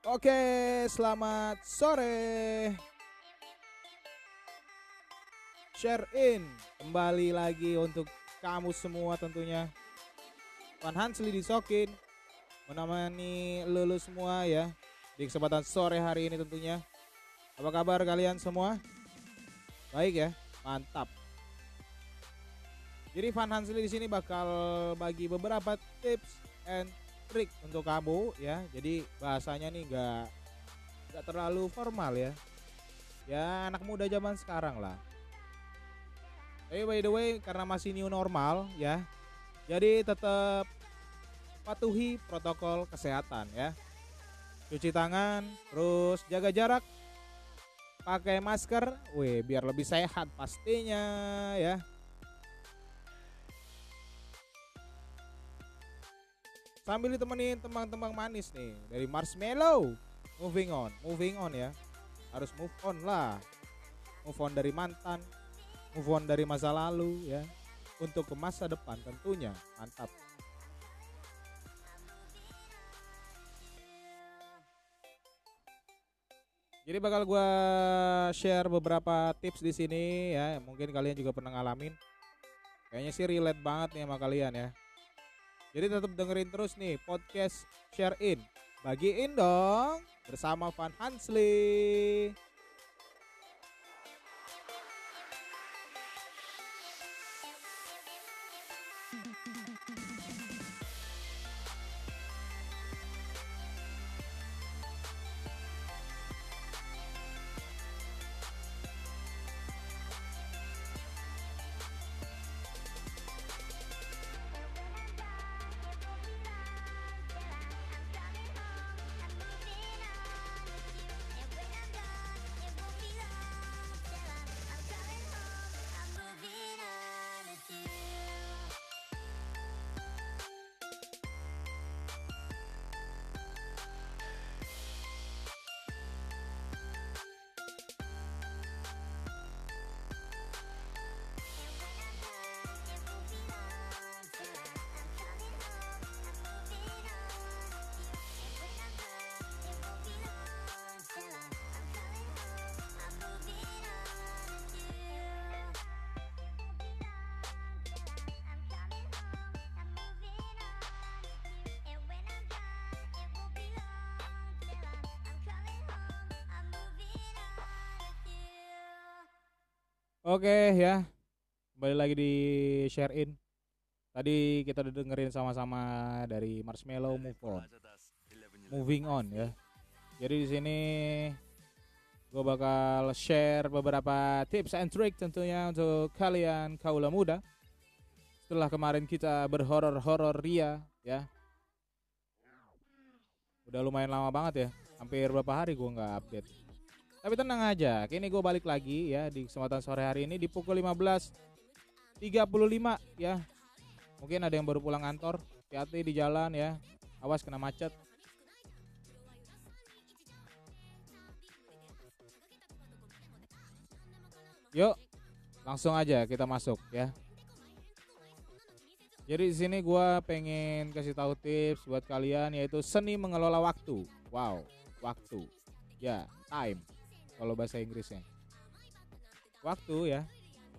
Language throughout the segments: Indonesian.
Oke, selamat sore. Share in kembali lagi untuk kamu semua tentunya. Van Hansli disokin menemani lulu semua ya di kesempatan sore hari ini tentunya. Apa kabar kalian semua? Baik ya, mantap. Jadi Van Hansli di sini bakal bagi beberapa tips and trik untuk kamu ya. Jadi bahasanya nih nggak nggak terlalu formal ya. Ya anak muda zaman sekarang lah. Tapi by the way karena masih new normal ya. Jadi tetap patuhi protokol kesehatan ya. Cuci tangan, terus jaga jarak, pakai masker, weh biar lebih sehat pastinya ya. Sambil ditemenin teman-teman manis nih dari Marshmallow. Moving on, moving on ya. Harus move on lah. Move on dari mantan, move on dari masa lalu ya. Untuk ke masa depan tentunya. Mantap. Jadi bakal gua share beberapa tips di sini ya. Mungkin kalian juga pernah ngalamin. Kayaknya sih relate banget nih sama kalian ya. Jadi tetap dengerin terus nih podcast Share In. Bagiin dong bersama Van Hansli. Oke ya, kembali lagi di Share In. Tadi kita udah dengerin sama-sama dari Marshmallow Move On, Moving On ya. Jadi di sini gue bakal share beberapa tips and trick tentunya untuk kalian kaula muda. Setelah kemarin kita berhoror-horor ria ya. Udah lumayan lama banget ya, hampir berapa hari gue nggak update. Tapi tenang aja, kini gue balik lagi ya di kesempatan sore hari ini di pukul 15.35 ya. Mungkin ada yang baru pulang kantor, hati-hati di jalan ya. Awas kena macet. Yuk, langsung aja kita masuk ya. Jadi di sini gue pengen kasih tahu tips buat kalian yaitu seni mengelola waktu. Wow, waktu. Ya, time kalau bahasa Inggrisnya. Waktu ya.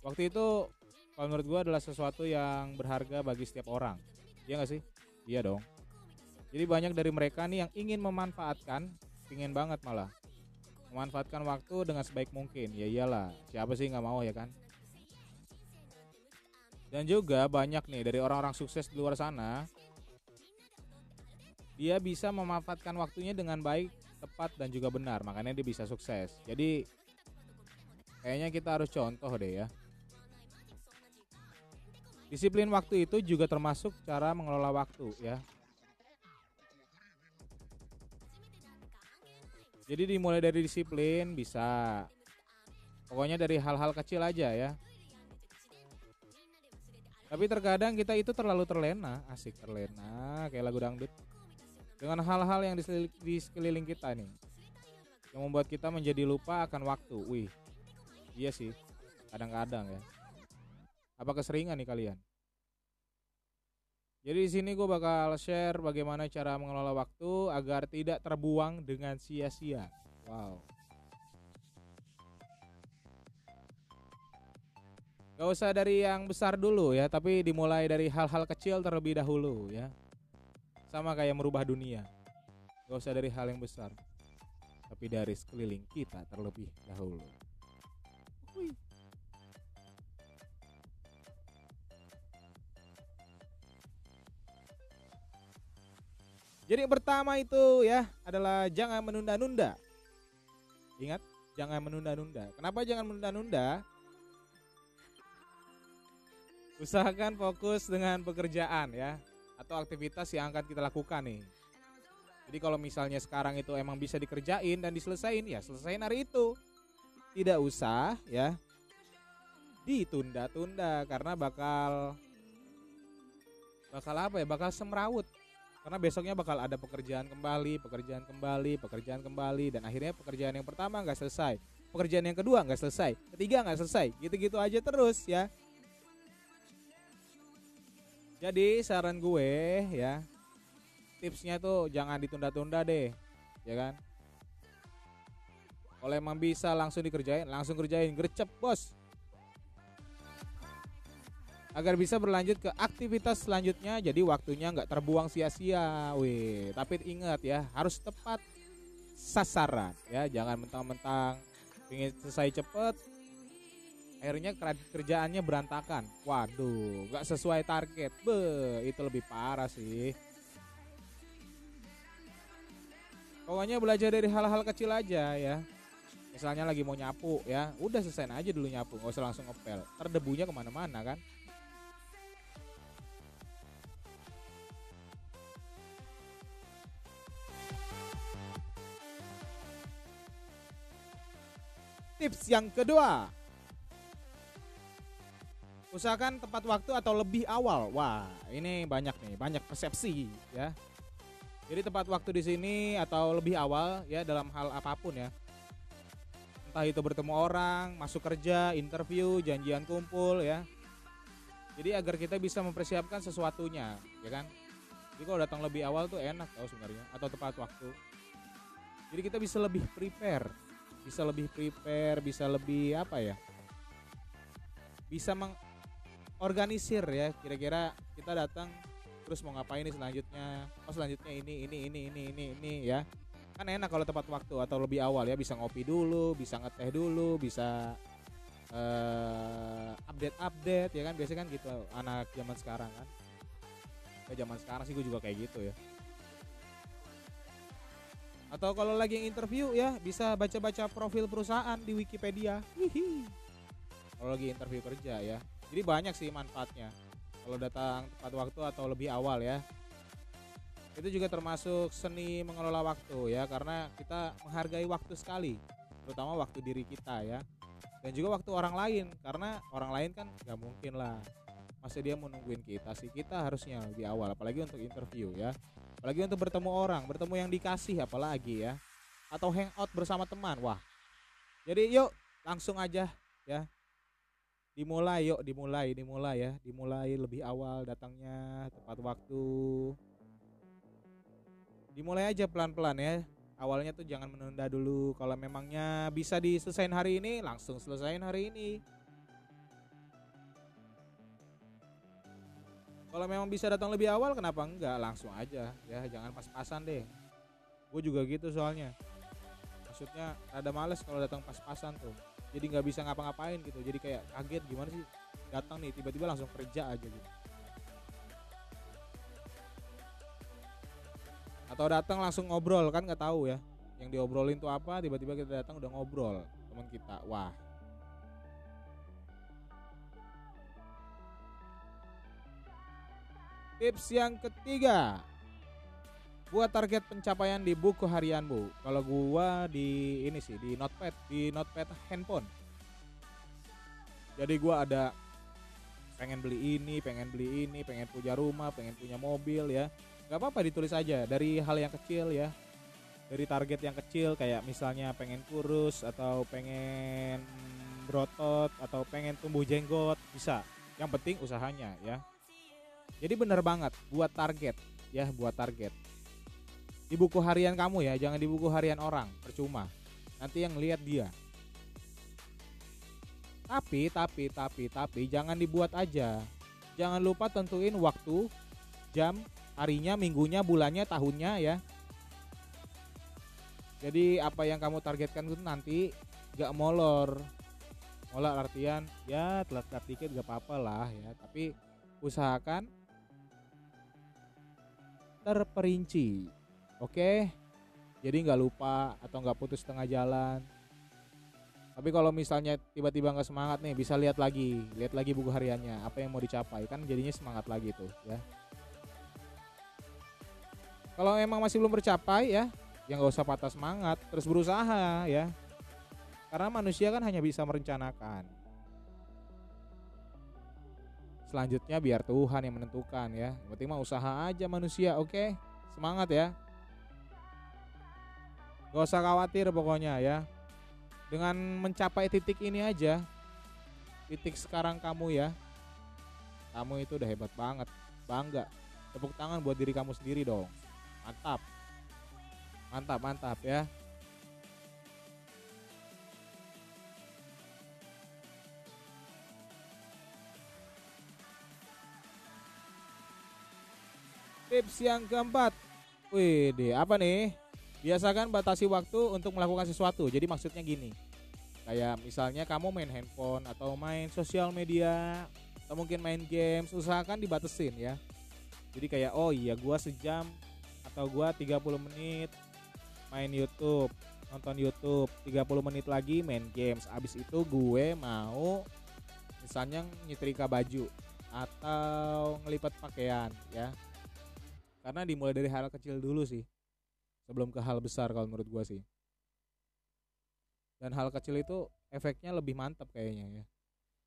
Waktu itu kalau menurut gua adalah sesuatu yang berharga bagi setiap orang. Iya gak sih? Iya dong. Jadi banyak dari mereka nih yang ingin memanfaatkan, ingin banget malah memanfaatkan waktu dengan sebaik mungkin. Ya iyalah, siapa sih nggak mau ya kan? Dan juga banyak nih dari orang-orang sukses di luar sana, dia bisa memanfaatkan waktunya dengan baik tepat dan juga benar makanya dia bisa sukses. Jadi kayaknya kita harus contoh deh ya. Disiplin waktu itu juga termasuk cara mengelola waktu ya. Jadi dimulai dari disiplin bisa. Pokoknya dari hal-hal kecil aja ya. Tapi terkadang kita itu terlalu terlena asik terlena kayak lagu dangdut dengan hal-hal yang di sekeliling kita nih yang membuat kita menjadi lupa akan waktu. Wih, iya sih, kadang-kadang ya. Apa keseringan nih kalian? Jadi di sini gue bakal share bagaimana cara mengelola waktu agar tidak terbuang dengan sia-sia. Wow. Gak usah dari yang besar dulu ya, tapi dimulai dari hal-hal kecil terlebih dahulu ya. Sama kayak merubah dunia. Gak usah dari hal yang besar, tapi dari sekeliling kita terlebih dahulu. Hui. Jadi pertama itu ya adalah jangan menunda-nunda. Ingat, jangan menunda-nunda. Kenapa jangan menunda-nunda? Usahakan fokus dengan pekerjaan ya atau aktivitas yang akan kita lakukan nih. Jadi kalau misalnya sekarang itu emang bisa dikerjain dan diselesain ya selesain hari itu. Tidak usah ya ditunda-tunda karena bakal bakal apa ya? Bakal semrawut karena besoknya bakal ada pekerjaan kembali, pekerjaan kembali, pekerjaan kembali dan akhirnya pekerjaan yang pertama nggak selesai, pekerjaan yang kedua nggak selesai, ketiga nggak selesai, gitu-gitu aja terus ya. Jadi saran gue ya, tipsnya tuh jangan ditunda-tunda deh, ya kan? Kalau emang bisa langsung dikerjain, langsung kerjain, gercep bos. Agar bisa berlanjut ke aktivitas selanjutnya jadi waktunya nggak terbuang sia-sia. Wih tapi ingat ya harus tepat sasaran ya. Jangan mentang-mentang ingin selesai cepet akhirnya kerjaannya berantakan. Waduh nggak sesuai target. Be itu lebih parah sih. Pokoknya belajar dari hal-hal kecil aja ya. Misalnya lagi mau nyapu ya udah selesai aja dulu nyapu nggak usah langsung ngepel. Terdebunya ke mana-mana kan. Tips yang kedua. Usahakan tepat waktu atau lebih awal. Wah, ini banyak nih, banyak persepsi ya. Jadi tepat waktu di sini atau lebih awal ya dalam hal apa pun ya. Entah itu bertemu orang, masuk kerja, interview, janjian kumpul ya. Jadi agar kita bisa mempersiapkan sesuatunya, ya kan? Jadi kalau datang lebih awal tuh enak tau sebenarnya atau tepat waktu. Jadi kita bisa lebih prepare bisa lebih prepare, bisa lebih apa ya? Bisa mengorganisir ya, kira-kira kita datang terus mau ngapain nih selanjutnya? Oh selanjutnya ini ini ini ini ini ini ya. Kan enak kalau tepat waktu atau lebih awal ya, bisa ngopi dulu, bisa ngeteh dulu, bisa uh, update-update ya kan biasanya kan gitu anak zaman sekarang kan. Ya zaman sekarang sih gue juga kayak gitu ya atau kalau lagi interview ya bisa baca-baca profil perusahaan di Wikipedia. Hihi. Kalau lagi interview kerja ya. Jadi banyak sih manfaatnya. Kalau datang tepat waktu atau lebih awal ya. Itu juga termasuk seni mengelola waktu ya karena kita menghargai waktu sekali, terutama waktu diri kita ya. Dan juga waktu orang lain karena orang lain kan nggak mungkin lah masa dia mau nungguin kita sih kita harusnya lebih awal apalagi untuk interview ya apalagi untuk bertemu orang bertemu yang dikasih apalagi ya atau hangout bersama teman wah jadi yuk langsung aja ya dimulai yuk dimulai dimulai ya. Dimulai lebih awal datangnya tepat waktu. Dimulai aja pelan-pelan ya. Awalnya tuh jangan menunda dulu. Kalau memangnya bisa diselesain hari ini langsung selesain hari ini. Kalau memang bisa datang lebih awal kenapa enggak? Langsung aja ya jangan pas-pasan deh. Gue juga gitu soalnya. Maksudnya ada males kalau datang pas-pasan tuh jadi nggak bisa ngapa-ngapain gitu. Jadi kayak kaget gimana sih datang nih tiba-tiba langsung kerja aja gitu. Atau datang langsung ngobrol kan nggak tahu ya. Yang diobrolin tuh apa tiba-tiba kita datang udah ngobrol teman kita. Wah. Tips yang ketiga, buat target pencapaian di buku harianmu. Kalau gua di ini sih di notepad, di notepad handphone. Jadi gua ada pengen beli ini, pengen beli ini, pengen punya rumah, pengen punya mobil ya. Gak apa-apa ditulis aja dari hal yang kecil ya. Dari target yang kecil kayak misalnya pengen kurus atau pengen berotot atau pengen tumbuh jenggot bisa. Yang penting usahanya ya Jadi bener banget buat target ya, buat target. Di buku harian kamu ya, jangan di buku harian orang, percuma. Nanti yang lihat dia. Tapi, tapi, tapi, tapi jangan dibuat aja. Jangan lupa tentuin waktu, jam, harinya, minggunya, bulannya, tahunnya ya. Jadi apa yang kamu targetkan itu nanti gak molor. Molor artian ya telat-telat dikit gak apa-apa lah ya. Tapi usahakan terperinci. Oke. Jadi nggak lupa atau nggak putus tengah jalan. Tapi kalau misalnya tiba-tiba nggak semangat nih, bisa lihat lagi, lihat lagi buku hariannya, apa yang mau dicapai, kan jadinya semangat lagi tuh, ya. Kalau emang masih belum tercapai ya, ya nggak usah patah semangat, terus berusaha ya. Karena manusia kan hanya bisa merencanakan. Selanjutnya biar Tuhan yang menentukan ya. Yang penting mah usaha aja manusia, oke? Semangat ya. Gak usah khawatir pokoknya ya. Dengan mencapai titik ini aja titik sekarang kamu ya kamu itu udah hebat banget. Bangga. Tepuk tangan buat diri kamu sendiri dong. Mantap. Mantap mantap ya. Tips yang keempat. Wih apa nih Biasakan batasi waktu untuk melakukan sesuatu. Jadi maksudnya gini. Kayak misalnya kamu main handphone atau main sosial media atau mungkin main games, usahakan dibatesin ya. Jadi kayak oh iya gua sejam atau gua 30 menit main YouTube, nonton YouTube, 30 menit lagi main games. Abis itu gue mau misalnya nyetrika baju atau ngelipat pakaian ya. Karena dimulai dari hal kecil dulu sih sebelum ke hal besar kalau menurut gua sih. Dan hal kecil itu efeknya lebih mantap kayaknya ya.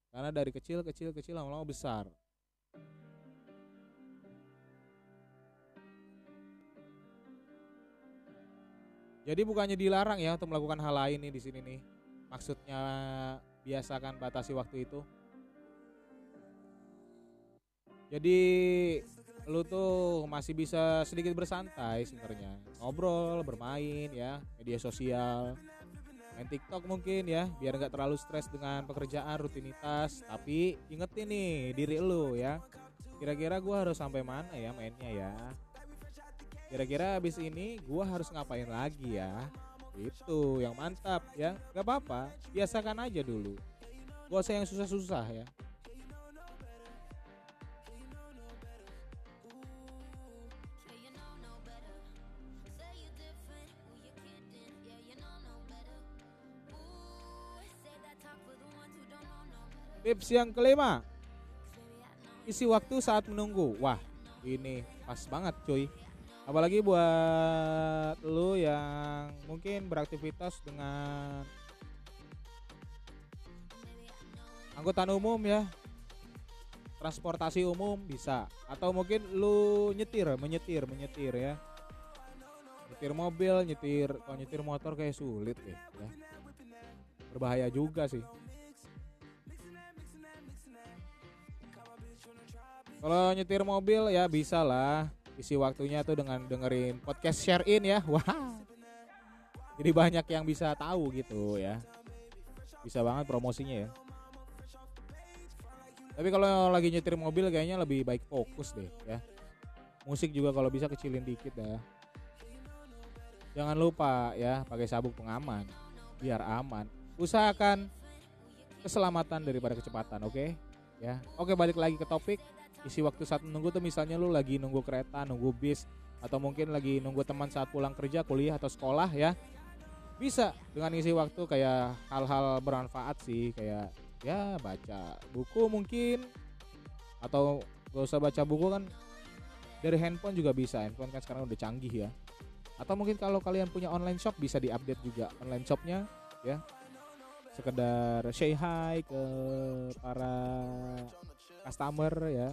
Karena dari kecil kecil kecil lama-lama besar. Jadi bukannya dilarang ya untuk melakukan hal lain nih di sini nih. Maksudnya biasakan batasi waktu itu. Jadi lu tuh masih bisa sedikit bersantai sebenarnya. Ngobrol bermain ya media sosial. Main TikTok mungkin ya biar nggak terlalu stres dengan pekerjaan rutinitas. Tapi ingetin nih diri lu ya. Kira-kira gua harus sampai mana ya mainnya ya? Kira-kira abis ini gua harus ngapain lagi ya? Itu yang mantap ya. Nggak apa-apa biasakan aja dulu. Gak usah yang susah-susah ya Tips yang kelima, isi waktu saat menunggu. Wah, ini pas banget cuy. Apalagi buat lu yang mungkin beraktivitas dengan angkutan umum ya, transportasi umum bisa. Atau mungkin lu nyetir, menyetir, menyetir ya. Nyetir mobil, nyetir, kalau nyetir motor kayak sulit deh ya. Berbahaya juga sih. Kalau nyetir mobil ya bisa lah isi waktunya tuh dengan dengerin podcast share in ya. Wah. Jadi banyak yang bisa tahu gitu ya. Bisa banget promosinya ya. Tapi kalau lagi nyetir mobil kayaknya lebih baik fokus deh ya. Musik juga kalau bisa kecilin dikit dah. Jangan lupa ya pakai sabuk pengaman biar aman. Usahakan keselamatan daripada kecepatan, oke? Okay? Ya. Oke, balik lagi ke topik isi waktu saat menunggu tuh misalnya lu lagi nunggu kereta, nunggu bis atau mungkin lagi nunggu teman saat pulang kerja, kuliah atau sekolah ya. Bisa dengan isi waktu kayak hal-hal bermanfaat sih kayak ya baca buku mungkin atau gak usah baca buku kan dari handphone juga bisa. Handphone kan sekarang udah canggih ya. Atau mungkin kalau kalian punya online shop bisa diupdate juga online shopnya ya. Sekedar say hi ke para customer ya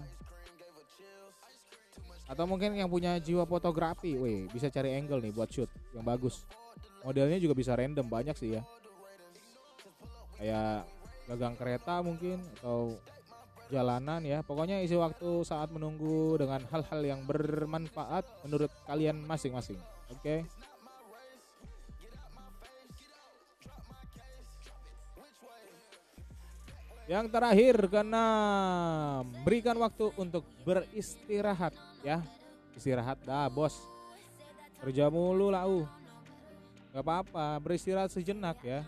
atau mungkin yang punya jiwa fotografi, weh bisa cari angle nih buat shoot yang bagus. Modelnya juga bisa random banyak sih ya. Kayak gagang kereta mungkin atau jalanan ya. Pokoknya isi waktu saat menunggu dengan hal-hal yang bermanfaat menurut kalian masing-masing. Oke. Okay? Yang terakhir karena berikan waktu untuk beristirahat ya. Istirahat dah bos. Kerja mulu lau. Gak apa-apa, beristirahat sejenak ya.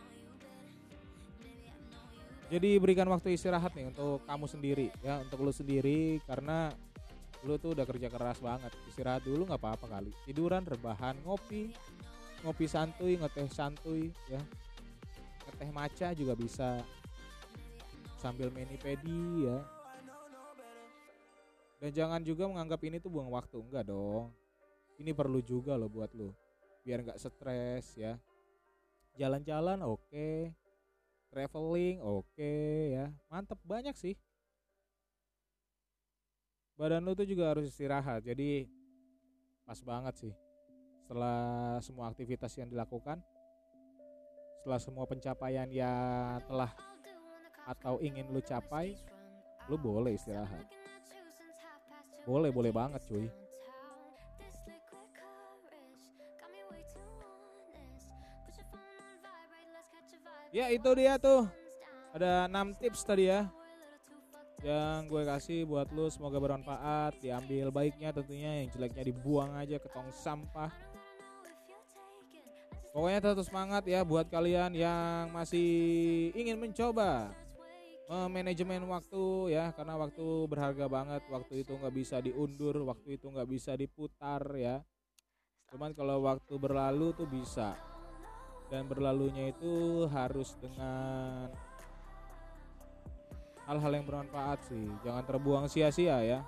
Jadi berikan waktu istirahat nih untuk kamu sendiri ya, untuk lu sendiri karena lu tuh udah kerja keras banget. Istirahat dulu nggak apa-apa kali. Tiduran, rebahan, ngopi, ngopi santuy, ngeteh santuy ya. Ngeteh maca juga bisa sambil pedi ya. Dan jangan juga menganggap ini tuh buang waktu, enggak dong. Ini perlu juga loh buat lu. Biar nggak stres ya. Jalan-jalan oke, okay traveling oke okay, ya mantep banyak sih badan lu tuh juga harus istirahat jadi pas banget sih setelah semua aktivitas yang dilakukan setelah semua pencapaian yang telah atau ingin lu capai lu boleh istirahat boleh boleh banget cuy Ya itu dia tuh. Ada 6 tips tadi ya. Yang gue kasih buat lu semoga bermanfaat, diambil baiknya tentunya, yang jeleknya dibuang aja ke tong sampah. Pokoknya tetap semangat ya buat kalian yang masih ingin mencoba manajemen waktu ya karena waktu berharga banget. Waktu itu nggak bisa diundur waktu itu nggak bisa diputar ya. Cuman kalau waktu berlalu tuh bisa. Dan berlalunya itu harus dengan hal-hal yang bermanfaat sih. Jangan terbuang sia-sia ya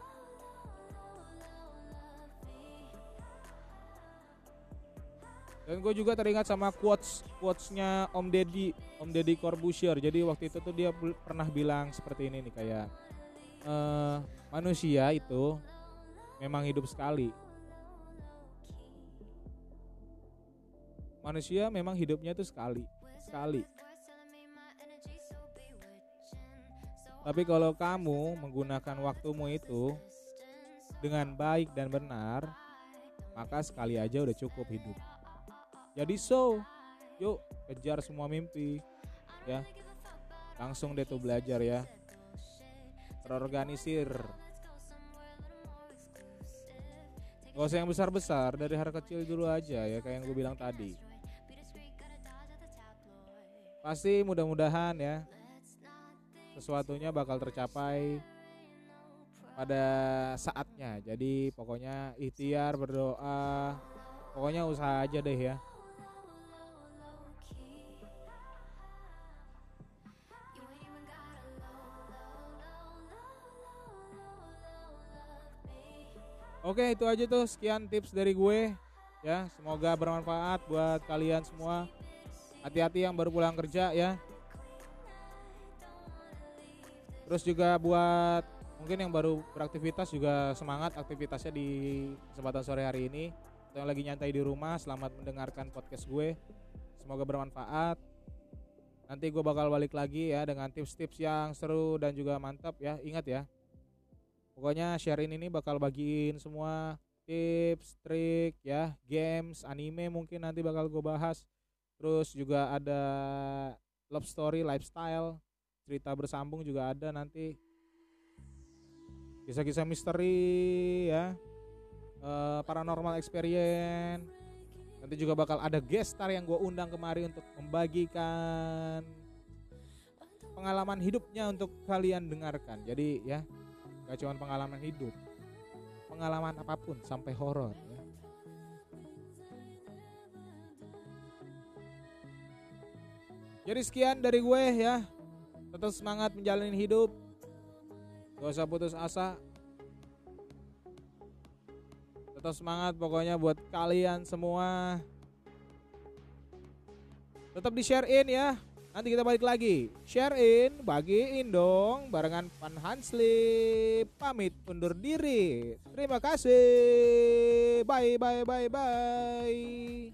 dan gue juga teringat sama quotes quotesnya Om Deddy Om Deddy Corbusier. Jadi waktu itu tuh dia pernah bilang seperti ini nih kayak e, manusia itu memang hidup sekali. Manusia memang hidupnya itu sekali sekali. Tapi kalau kamu menggunakan waktumu itu dengan baik dan benar maka sekali aja udah cukup hidup jadi so yuk kejar semua mimpi ya. Langsung deh tuh belajar ya. Terorganisir. Gak usah yang besar-besar dari hal kecil dulu aja ya kayak yang gue bilang tadi. Pasti mudah-mudahan ya sesuatunya bakal tercapai pada saatnya. Jadi pokoknya ikhtiar berdoa pokoknya usaha aja deh ya Oke itu aja tuh. Sekian tips dari gue. Ya semoga bermanfaat buat kalian semua. Hati-hati yang baru pulang kerja ya. Terus juga buat mungkin yang baru beraktivitas juga semangat aktivitasnya di kesempatan sore hari ini. Atau yang lagi nyantai di rumah selamat mendengarkan podcast gue. Semoga bermanfaat. Nanti gue bakal balik lagi ya dengan tips-tips yang seru dan juga mantap ya. Ingat ya pokoknya sharein ini bakal bagiin semua tips, trik ya, games, anime mungkin nanti bakal gue bahas Terus juga ada love story, lifestyle, cerita bersambung juga ada nanti. Kisah-kisah misteri ya. Uh, paranormal experience. Nanti juga bakal ada guest star yang gue undang kemari untuk membagikan pengalaman hidupnya untuk kalian dengarkan. Jadi ya, gak cuma pengalaman hidup, pengalaman apa pun sampai horor. Jadi sekian dari gue ya. Tetap semangat menjalani hidup. Gak usah putus asa. Tetap semangat pokoknya buat kalian semua. Tetap di share in ya. Nanti kita balik lagi. Share in, bagiin dong barengan Pan Hansli. Pamit undur diri. Terima kasih. Bye bye bye bye.